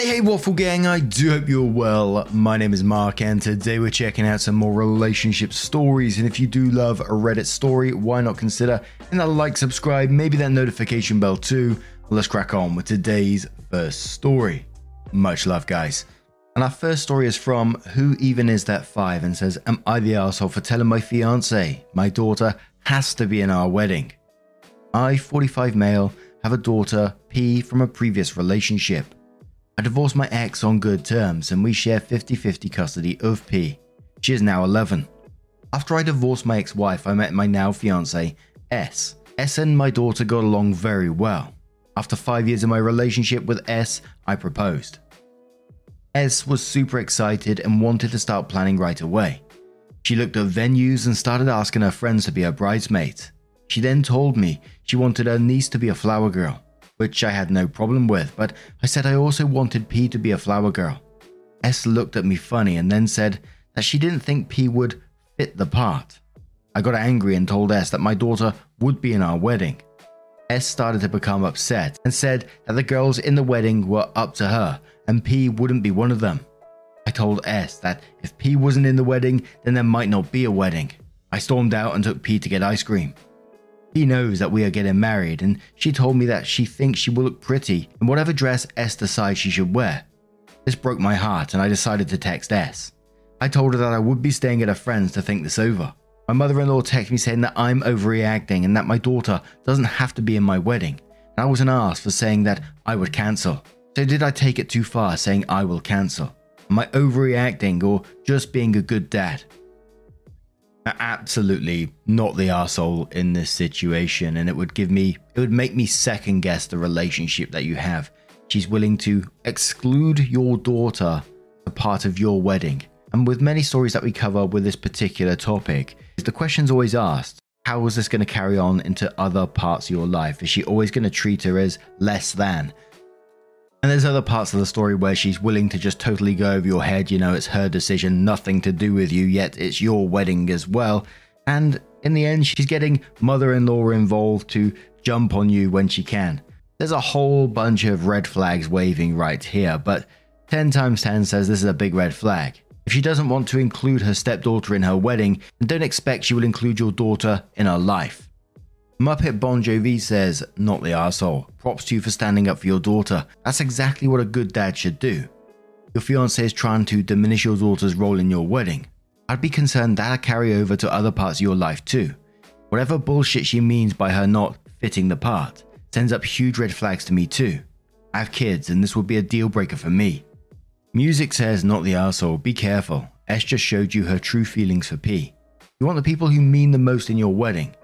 Hey, hey, Waffle Gang, I do hope you're well. My name is Mark, and today we're checking out some more relationship stories. And if you do love a Reddit story, why not consider hitting that like, subscribe, maybe that notification bell too? Let's crack on with today's first story. Much love, guys. And our first story is from Who Even Is That Five and says, Am I the asshole for telling my fiance my daughter has to be in our wedding? I, 45 male, have a daughter, P, from a previous relationship. I divorced my ex on good terms and we share 50 50 custody of P. She is now 11. After I divorced my ex wife, I met my now fiance, S. S and my daughter got along very well. After five years of my relationship with S, I proposed. S was super excited and wanted to start planning right away. She looked at venues and started asking her friends to be her bridesmaids. She then told me she wanted her niece to be a flower girl, which I had no problem with, but I said I also wanted P to be a flower girl. S looked at me funny and then said that she didn't think P would fit the part. I got angry and told S that my daughter would be in our wedding. S started to become upset and said that the girls in the wedding were up to her and P wouldn't be one of them. I told S that if P wasn't in the wedding, then there might not be a wedding. I stormed out and took P to get ice cream. P knows that we are getting married, and she told me that she thinks she will look pretty in whatever dress S decides she should wear. This broke my heart, and I decided to text S. I told her that I would be staying at a friend's to think this over. My mother in law texted me saying that I'm overreacting and that my daughter doesn't have to be in my wedding, and I wasn't asked for saying that I would cancel. So, did I take it too far saying I will cancel? Am I overreacting or just being a good dad? Absolutely not the asshole in this situation, and it would give me, it would make me second guess the relationship that you have. She's willing to exclude your daughter a part of your wedding. And with many stories that we cover with this particular topic, the question's always asked how is this going to carry on into other parts of your life? Is she always going to treat her as less than? And there's other parts of the story where she's willing to just totally go over your head. You know, it's her decision, nothing to do with you, yet it's your wedding as well. And in the end, she's getting mother in law involved to jump on you when she can. There's a whole bunch of red flags waving right here, but 10 times 10 says this is a big red flag. If she doesn't want to include her stepdaughter in her wedding, then don't expect she will include your daughter in her life. Muppet Bon Jovi says, Not the asshole. Props to you for standing up for your daughter. That's exactly what a good dad should do. Your fiance is trying to diminish your daughter's role in your wedding. I'd be concerned that'll carry over to other parts of your life too. Whatever bullshit she means by her not fitting the part sends up huge red flags to me too. I have kids and this would be a deal breaker for me. Music says, Not the asshole. Be careful. S just showed you her true feelings for P. You want the people who mean the most in your wedding.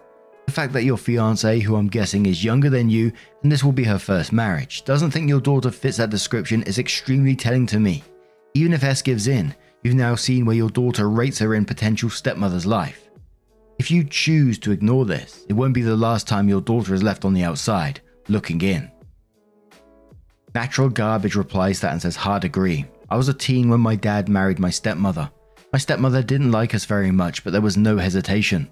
The fact that your fiance, who I'm guessing is younger than you, and this will be her first marriage, doesn't think your daughter fits that description is extremely telling to me. Even if S gives in, you've now seen where your daughter rates her in potential stepmother's life. If you choose to ignore this, it won't be the last time your daughter is left on the outside, looking in. Natural Garbage replies that and says, Hard agree. I was a teen when my dad married my stepmother. My stepmother didn't like us very much, but there was no hesitation.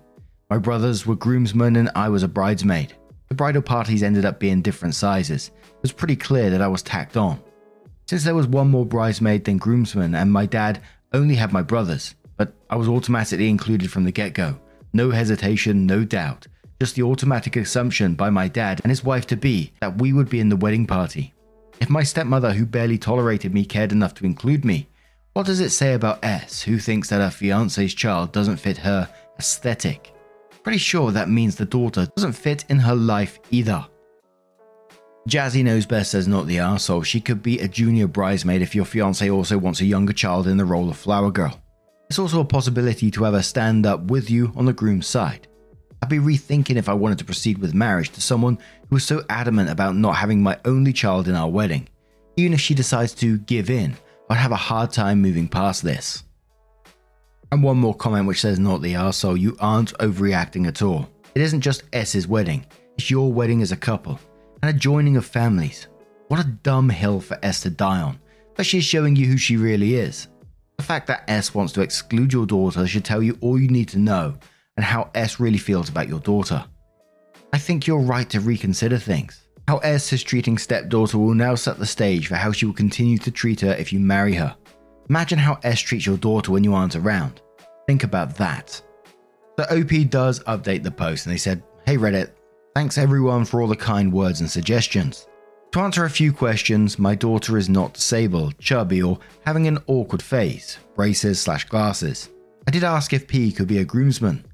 My brothers were groomsmen and I was a bridesmaid. The bridal parties ended up being different sizes. It was pretty clear that I was tacked on. Since there was one more bridesmaid than groomsmen and my dad only had my brothers, but I was automatically included from the get go. No hesitation, no doubt. Just the automatic assumption by my dad and his wife to be that we would be in the wedding party. If my stepmother, who barely tolerated me, cared enough to include me, what does it say about S, who thinks that her fiance's child doesn't fit her aesthetic? Pretty sure that means the daughter doesn't fit in her life either. Jazzy knows best says not the arsehole. She could be a junior bridesmaid if your fiance also wants a younger child in the role of flower girl. It's also a possibility to have her stand up with you on the groom's side. I'd be rethinking if I wanted to proceed with marriage to someone who was so adamant about not having my only child in our wedding. Even if she decides to give in, I'd have a hard time moving past this. And one more comment which says, Not the arsehole, you aren't overreacting at all. It isn't just S's wedding, it's your wedding as a couple, and a joining of families. What a dumb hill for S to die on, but she's showing you who she really is. The fact that S wants to exclude your daughter should tell you all you need to know and how S really feels about your daughter. I think you're right to reconsider things. How S is treating stepdaughter will now set the stage for how she will continue to treat her if you marry her. Imagine how S treats your daughter when you aren't around. Think about that. The OP does update the post and they said, Hey Reddit, thanks everyone for all the kind words and suggestions. To answer a few questions, my daughter is not disabled, chubby, or having an awkward face, braces slash glasses. I did ask if P could be a groomsman.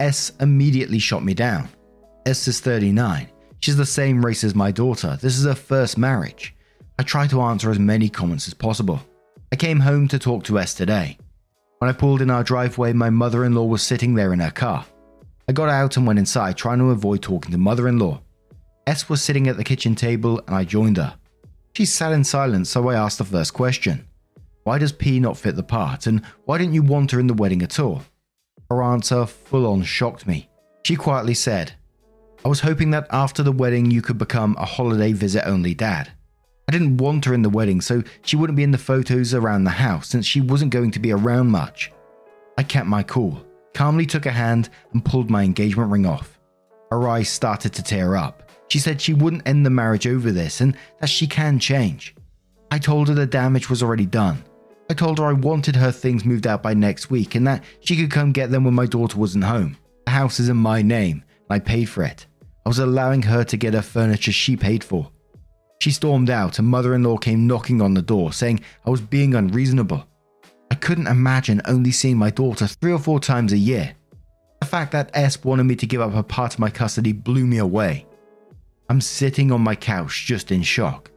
S immediately shot me down. S is 39. She's the same race as my daughter. This is her first marriage. I try to answer as many comments as possible. I came home to talk to S today. When I pulled in our driveway, my mother in law was sitting there in her car. I got out and went inside, trying to avoid talking to mother in law. S was sitting at the kitchen table and I joined her. She sat in silence, so I asked the first question Why does P not fit the part, and why didn't you want her in the wedding at all? Her answer full on shocked me. She quietly said, I was hoping that after the wedding you could become a holiday visit only dad. I didn't want her in the wedding so she wouldn't be in the photos around the house since she wasn't going to be around much. I kept my cool, calmly took her hand and pulled my engagement ring off. Her eyes started to tear up. She said she wouldn't end the marriage over this and that she can change. I told her the damage was already done. I told her I wanted her things moved out by next week and that she could come get them when my daughter wasn't home. The house is in my name and I paid for it. I was allowing her to get her furniture she paid for. She stormed out and mother in law came knocking on the door saying I was being unreasonable. I couldn't imagine only seeing my daughter three or four times a year. The fact that S wanted me to give up a part of my custody blew me away. I'm sitting on my couch just in shock.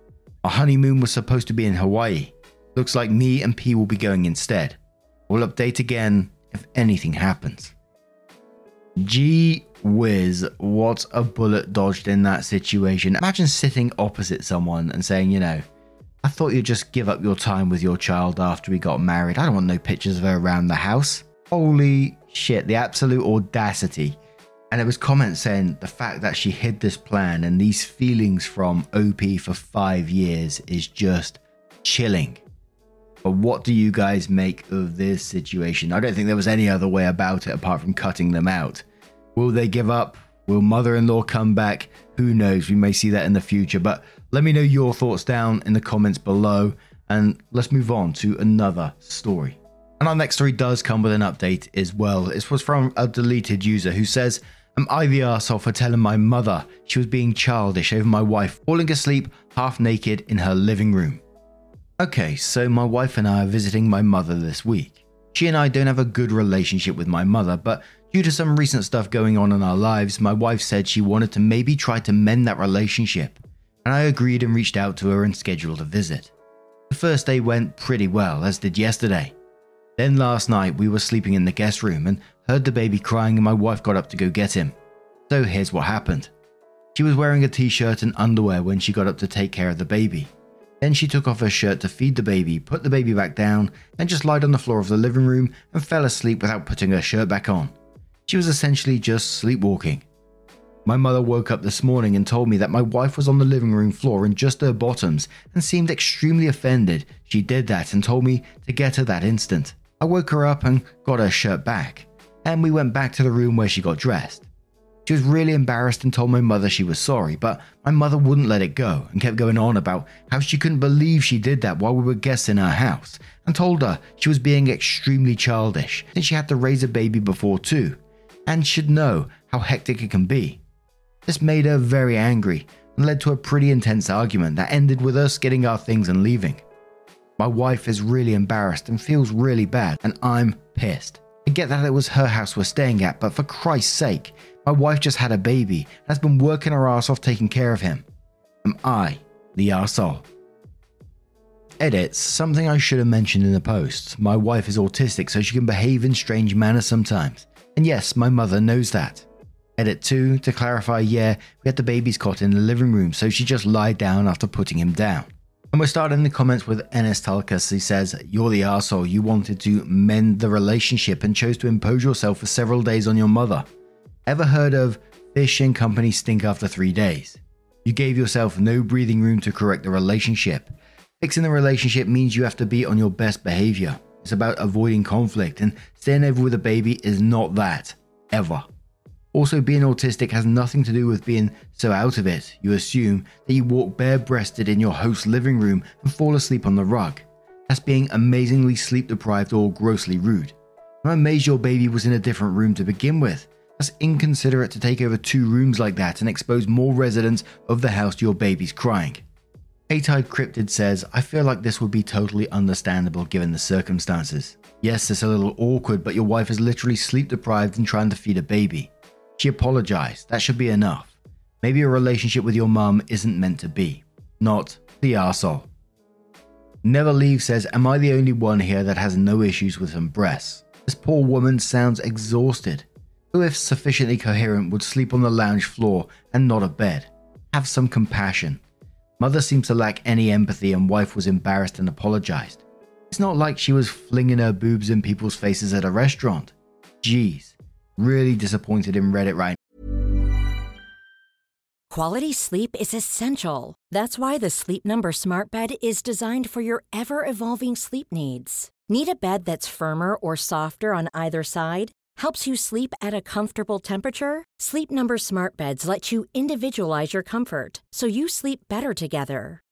Our honeymoon was supposed to be in Hawaii. Looks like me and P will be going instead. We'll update again if anything happens. Gee whiz, what a bullet dodged in that situation. Imagine sitting opposite someone and saying, you know, I thought you'd just give up your time with your child after we got married. I don't want no pictures of her around the house. Holy shit, the absolute audacity and there was comments saying the fact that she hid this plan and these feelings from OP for five years is just chilling. But what do you guys make of this situation? I don't think there was any other way about it apart from cutting them out. Will they give up? Will mother in law come back? Who knows? We may see that in the future. But let me know your thoughts down in the comments below. And let's move on to another story. And our next story does come with an update as well. This was from a deleted user who says, Am I the arsehole for telling my mother she was being childish over my wife falling asleep half naked in her living room? Okay, so my wife and I are visiting my mother this week. She and I don't have a good relationship with my mother, but due to some recent stuff going on in our lives, my wife said she wanted to maybe try to mend that relationship, and I agreed and reached out to her and scheduled a visit. The first day went pretty well, as did yesterday. Then last night we were sleeping in the guest room and heard the baby crying and my wife got up to go get him. So here's what happened. She was wearing a t-shirt and underwear when she got up to take care of the baby. Then she took off her shirt to feed the baby, put the baby back down, and just lied on the floor of the living room and fell asleep without putting her shirt back on. She was essentially just sleepwalking. My mother woke up this morning and told me that my wife was on the living room floor in just her bottoms and seemed extremely offended she did that and told me to get her that instant. I woke her up and got her shirt back and we went back to the room where she got dressed. She was really embarrassed and told my mother she was sorry, but my mother wouldn't let it go and kept going on about how she couldn't believe she did that while we were guests in her house and told her she was being extremely childish since she had to raise a baby before too and should know how hectic it can be. This made her very angry and led to a pretty intense argument that ended with us getting our things and leaving. My wife is really embarrassed and feels really bad, and I'm pissed. I get that it was her house we're staying at, but for Christ's sake, my wife just had a baby and has been working her ass off taking care of him. Am I the arsehole? Edit something I should have mentioned in the post. My wife is autistic, so she can behave in strange manners sometimes. And yes, my mother knows that. Edit 2 to clarify, yeah, we had the baby's cot in the living room, so she just lied down after putting him down. And we're starting the comments with Enes Talkas. He says, You're the asshole. You wanted to mend the relationship and chose to impose yourself for several days on your mother. Ever heard of fish and company stink after three days? You gave yourself no breathing room to correct the relationship. Fixing the relationship means you have to be on your best behavior. It's about avoiding conflict, and staying over with a baby is not that. Ever. Also, being autistic has nothing to do with being so out of it. You assume that you walk bare breasted in your host's living room and fall asleep on the rug. That's being amazingly sleep deprived or grossly rude. I'm amazed your baby was in a different room to begin with. That's inconsiderate to take over two rooms like that and expose more residents of the house to your baby's crying. A-Tide Cryptid says, I feel like this would be totally understandable given the circumstances. Yes, it's a little awkward, but your wife is literally sleep deprived and trying to feed a baby. She apologized. That should be enough. Maybe a relationship with your mum isn't meant to be. Not the arsehole. Never Leave says, Am I the only one here that has no issues with some breasts? This poor woman sounds exhausted. Who, if sufficiently coherent, would sleep on the lounge floor and not a bed? Have some compassion. Mother seems to lack any empathy, and wife was embarrassed and apologized. It's not like she was flinging her boobs in people's faces at a restaurant. Jeez. Really disappointed in Reddit right now. Quality sleep is essential. That's why the Sleep Number Smart Bed is designed for your ever evolving sleep needs. Need a bed that's firmer or softer on either side? Helps you sleep at a comfortable temperature? Sleep Number Smart Beds let you individualize your comfort so you sleep better together.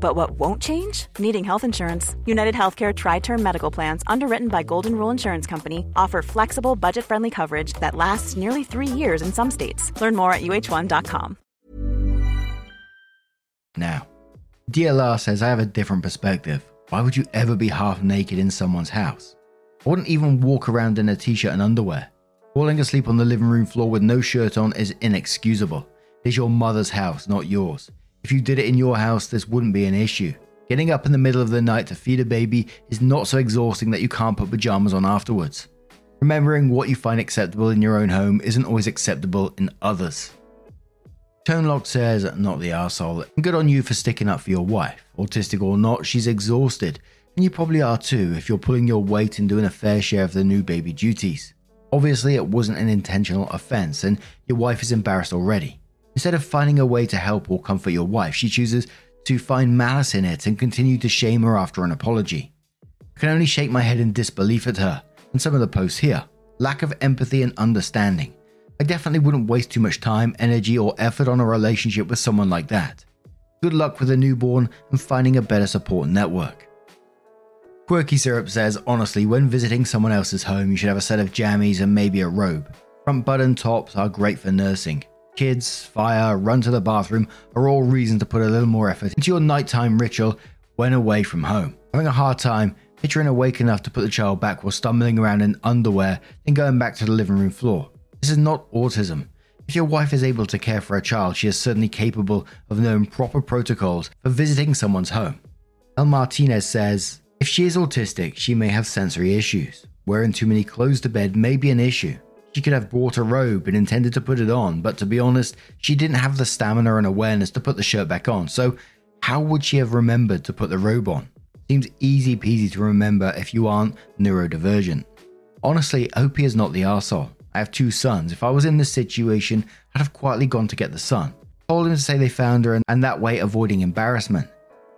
But what won't change? Needing health insurance. United Healthcare tri-term medical plans underwritten by Golden Rule Insurance Company offer flexible, budget-friendly coverage that lasts nearly 3 years in some states. Learn more at uh1.com. Now, DLR says I have a different perspective. Why would you ever be half naked in someone's house? I wouldn't even walk around in a t shirt and underwear. Falling asleep on the living room floor with no shirt on is inexcusable. It is your mother's house, not yours. If you did it in your house, this wouldn't be an issue. Getting up in the middle of the night to feed a baby is not so exhausting that you can't put pajamas on afterwards. Remembering what you find acceptable in your own home isn't always acceptable in others. Tonelock says, not the arsehole. Good on you for sticking up for your wife. Autistic or not, she's exhausted. And you probably are too if you're pulling your weight and doing a fair share of the new baby duties. Obviously, it wasn't an intentional offense, and your wife is embarrassed already. Instead of finding a way to help or comfort your wife, she chooses to find malice in it and continue to shame her after an apology. I can only shake my head in disbelief at her and some of the posts here. Lack of empathy and understanding. I definitely wouldn't waste too much time, energy, or effort on a relationship with someone like that. Good luck with a newborn and finding a better support network. Quirky Syrup says, honestly, when visiting someone else's home, you should have a set of jammies and maybe a robe. Front button tops are great for nursing. Kids, fire, run to the bathroom are all reasons to put a little more effort into your nighttime ritual when away from home. Having a hard time picturing awake enough to put the child back while stumbling around in underwear, then going back to the living room floor. This is not autism. If your wife is able to care for a child, she is certainly capable of knowing proper protocols for visiting someone's home. El Martinez says, if she is autistic, she may have sensory issues. Wearing too many clothes to bed may be an issue. She could have bought a robe and intended to put it on, but to be honest, she didn't have the stamina and awareness to put the shirt back on, so how would she have remembered to put the robe on? Seems easy peasy to remember if you aren't neurodivergent. Honestly, Opie is not the arsehole. I have two sons. If I was in this situation, I'd have quietly gone to get the son. Told him to say they found her and, and that way avoiding embarrassment.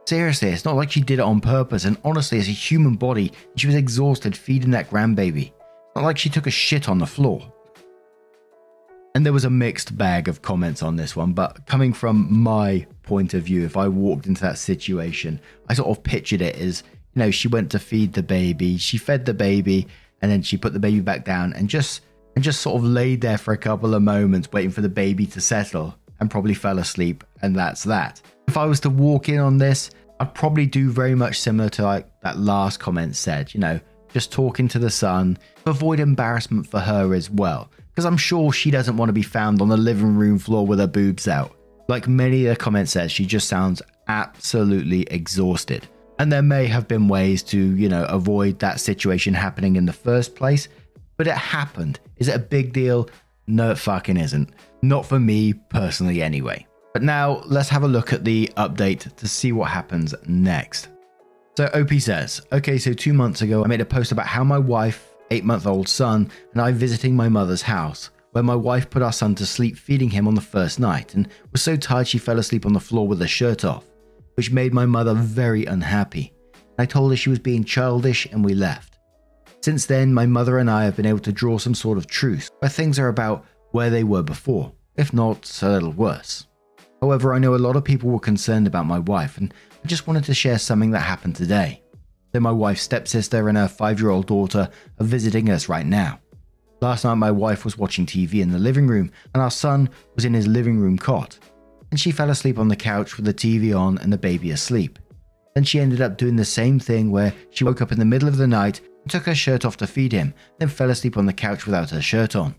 Seriously, it's not like she did it on purpose, and honestly, as a human body, she was exhausted feeding that grandbaby. Not like she took a shit on the floor. And there was a mixed bag of comments on this one, but coming from my point of view, if I walked into that situation, I sort of pictured it as, you know, she went to feed the baby, she fed the baby, and then she put the baby back down and just and just sort of laid there for a couple of moments waiting for the baby to settle and probably fell asleep and that's that. If I was to walk in on this, I'd probably do very much similar to like that last comment said, you know, just talking to the son, avoid embarrassment for her as well, because I'm sure she doesn't want to be found on the living room floor with her boobs out. Like many of the comments said, she just sounds absolutely exhausted. And there may have been ways to, you know, avoid that situation happening in the first place, but it happened. Is it a big deal? No, it fucking isn't. Not for me personally, anyway. But now let's have a look at the update to see what happens next. So OP says, okay, so two months ago, I made a post about how my wife, eight month old son, and I visiting my mother's house, where my wife put our son to sleep feeding him on the first night and was so tired she fell asleep on the floor with her shirt off, which made my mother very unhappy. I told her she was being childish and we left. Since then, my mother and I have been able to draw some sort of truce where things are about where they were before, if not a little worse. However, I know a lot of people were concerned about my wife, and I just wanted to share something that happened today. So, my wife's stepsister and her five year old daughter are visiting us right now. Last night, my wife was watching TV in the living room, and our son was in his living room cot. And she fell asleep on the couch with the TV on and the baby asleep. Then she ended up doing the same thing where she woke up in the middle of the night and took her shirt off to feed him, then fell asleep on the couch without her shirt on.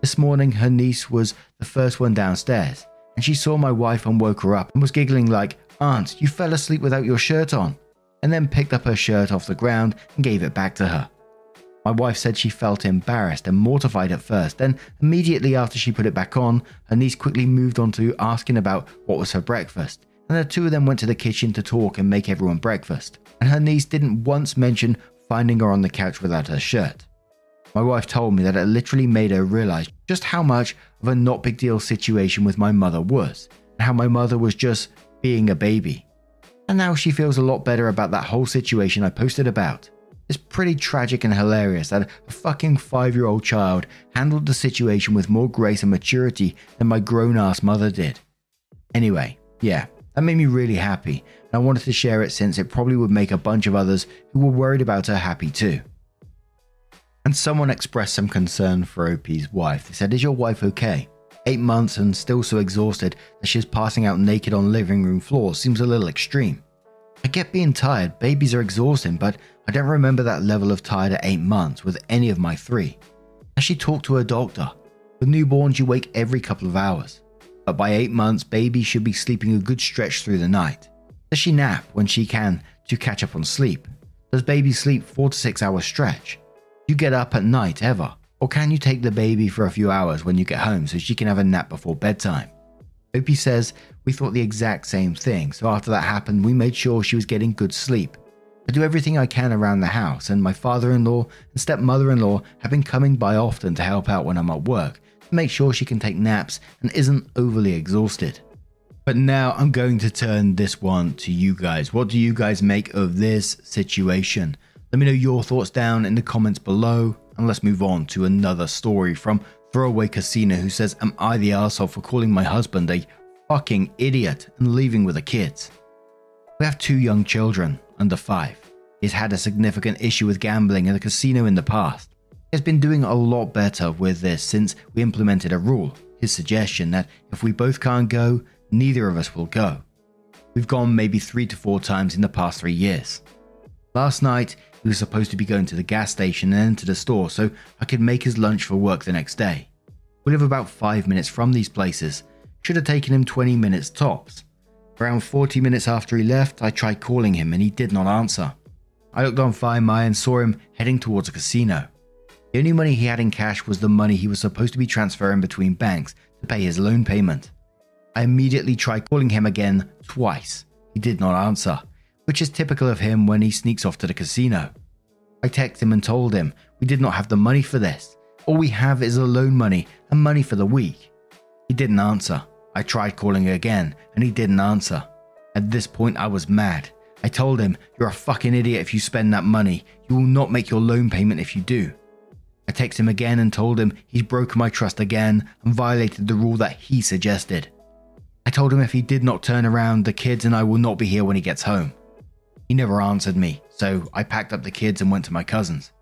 This morning, her niece was the first one downstairs, and she saw my wife and woke her up and was giggling like, Aunt, you fell asleep without your shirt on, and then picked up her shirt off the ground and gave it back to her. My wife said she felt embarrassed and mortified at first, then immediately after she put it back on, her niece quickly moved on to asking about what was her breakfast, and the two of them went to the kitchen to talk and make everyone breakfast, and her niece didn't once mention finding her on the couch without her shirt. My wife told me that it literally made her realize just how much of a not big deal situation with my mother was, and how my mother was just being a baby. And now she feels a lot better about that whole situation I posted about. It's pretty tragic and hilarious that a fucking five year old child handled the situation with more grace and maturity than my grown ass mother did. Anyway, yeah, that made me really happy, and I wanted to share it since it probably would make a bunch of others who were worried about her happy too. And someone expressed some concern for OP's wife. They said, Is your wife okay? Eight months and still so exhausted that she's passing out naked on living room floors seems a little extreme. I get being tired, babies are exhausting, but I don't remember that level of tired at eight months with any of my three. Has she talked to her doctor? With newborns, you wake every couple of hours. But by eight months, baby should be sleeping a good stretch through the night. Does she nap when she can to catch up on sleep? Does baby sleep four to six hours stretch? you get up at night ever? Or can you take the baby for a few hours when you get home so she can have a nap before bedtime? Opie says, We thought the exact same thing, so after that happened, we made sure she was getting good sleep. I do everything I can around the house, and my father in law and stepmother in law have been coming by often to help out when I'm at work to make sure she can take naps and isn't overly exhausted. But now I'm going to turn this one to you guys. What do you guys make of this situation? Let me know your thoughts down in the comments below, and let's move on to another story from Throwaway Casino who says, Am I the asshole for calling my husband a fucking idiot and leaving with the kids? We have two young children, under five. He's had a significant issue with gambling in the casino in the past. He has been doing a lot better with this since we implemented a rule, his suggestion that if we both can't go, neither of us will go. We've gone maybe three to four times in the past three years. Last night, he was supposed to be going to the gas station and then to the store so I could make his lunch for work the next day. We live about 5 minutes from these places. Should have taken him 20 minutes tops. Around 40 minutes after he left, I tried calling him and he did not answer. I looked on Find My and saw him heading towards a casino. The only money he had in cash was the money he was supposed to be transferring between banks to pay his loan payment. I immediately tried calling him again twice. He did not answer which is typical of him when he sneaks off to the casino. I texted him and told him we did not have the money for this. All we have is a loan money and money for the week. He didn't answer. I tried calling again and he didn't answer. At this point, I was mad. I told him, You're a fucking idiot if you spend that money. You will not make your loan payment if you do. I texted him again and told him he's broken my trust again and violated the rule that he suggested. I told him if he did not turn around, the kids and I will not be here when he gets home. He never answered me, so I packed up the kids and went to my cousin's.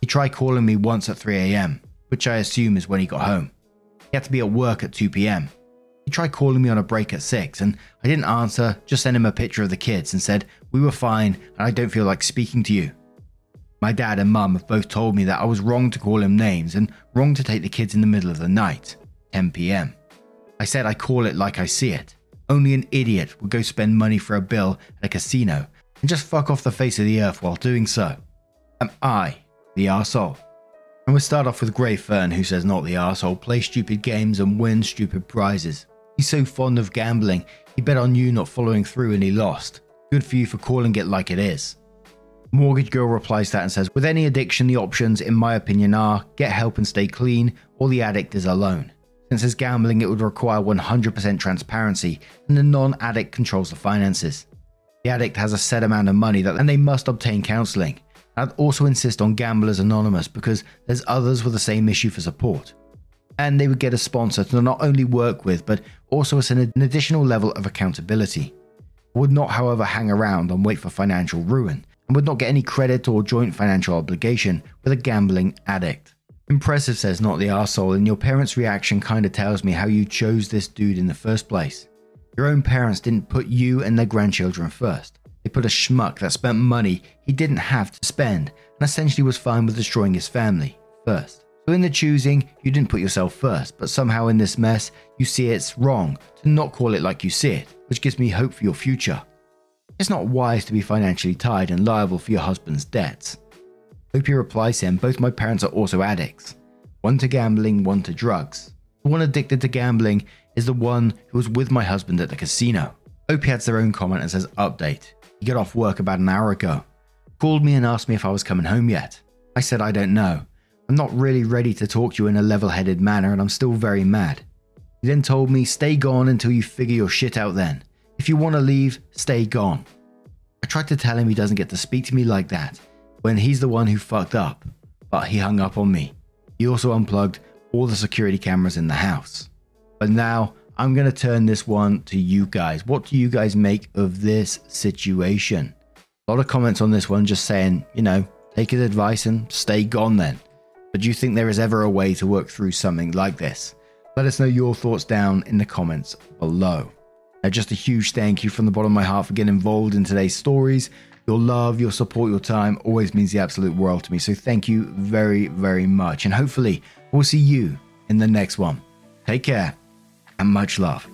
He tried calling me once at 3am, which I assume is when he got home. He had to be at work at 2pm. He tried calling me on a break at 6 and I didn't answer, just sent him a picture of the kids and said, We were fine and I don't feel like speaking to you. My dad and mum have both told me that I was wrong to call him names and wrong to take the kids in the middle of the night, 10 pm. I said I call it like I see it. Only an idiot would go spend money for a bill at a casino and just fuck off the face of the earth while doing so. Am I the arsehole? And we'll start off with Grey Fern, who says not the arsehole, play stupid games and win stupid prizes. He's so fond of gambling, he bet on you not following through and he lost. Good for you for calling it like it is. Mortgage Girl replies to that and says, With any addiction, the options, in my opinion, are get help and stay clean, or the addict is alone. Since it's gambling, it would require 100% transparency, and the non addict controls the finances. The addict has a set amount of money that, and they must obtain counseling. I'd also insist on Gamblers Anonymous because there's others with the same issue for support. And they would get a sponsor to not only work with, but also as an additional level of accountability. Would not, however, hang around and wait for financial ruin, and would not get any credit or joint financial obligation with a gambling addict. Impressive says not the arsehole, and your parents' reaction kinda tells me how you chose this dude in the first place. Your own parents didn't put you and their grandchildren first. They put a schmuck that spent money he didn't have to spend and essentially was fine with destroying his family first. So, in the choosing, you didn't put yourself first, but somehow in this mess, you see it's wrong to not call it like you see it, which gives me hope for your future. It's not wise to be financially tied and liable for your husband's debts. Hope Opie replies him, both my parents are also addicts. One to gambling, one to drugs. The one addicted to gambling is the one who was with my husband at the casino. Opie adds their own comment and says, Update. He got off work about an hour ago. Called me and asked me if I was coming home yet. I said I don't know. I'm not really ready to talk to you in a level headed manner and I'm still very mad. He then told me, stay gone until you figure your shit out then. If you want to leave, stay gone. I tried to tell him he doesn't get to speak to me like that when he's the one who fucked up, but he hung up on me. He also unplugged all the security cameras in the house. But now I'm going to turn this one to you guys. What do you guys make of this situation? A lot of comments on this one just saying, you know, take his advice and stay gone then. But do you think there is ever a way to work through something like this? Let us know your thoughts down in the comments below. Now, just a huge thank you from the bottom of my heart for getting involved in today's stories. Your love, your support, your time always means the absolute world to me. So thank you very, very much. And hopefully, we'll see you in the next one. Take care and much love.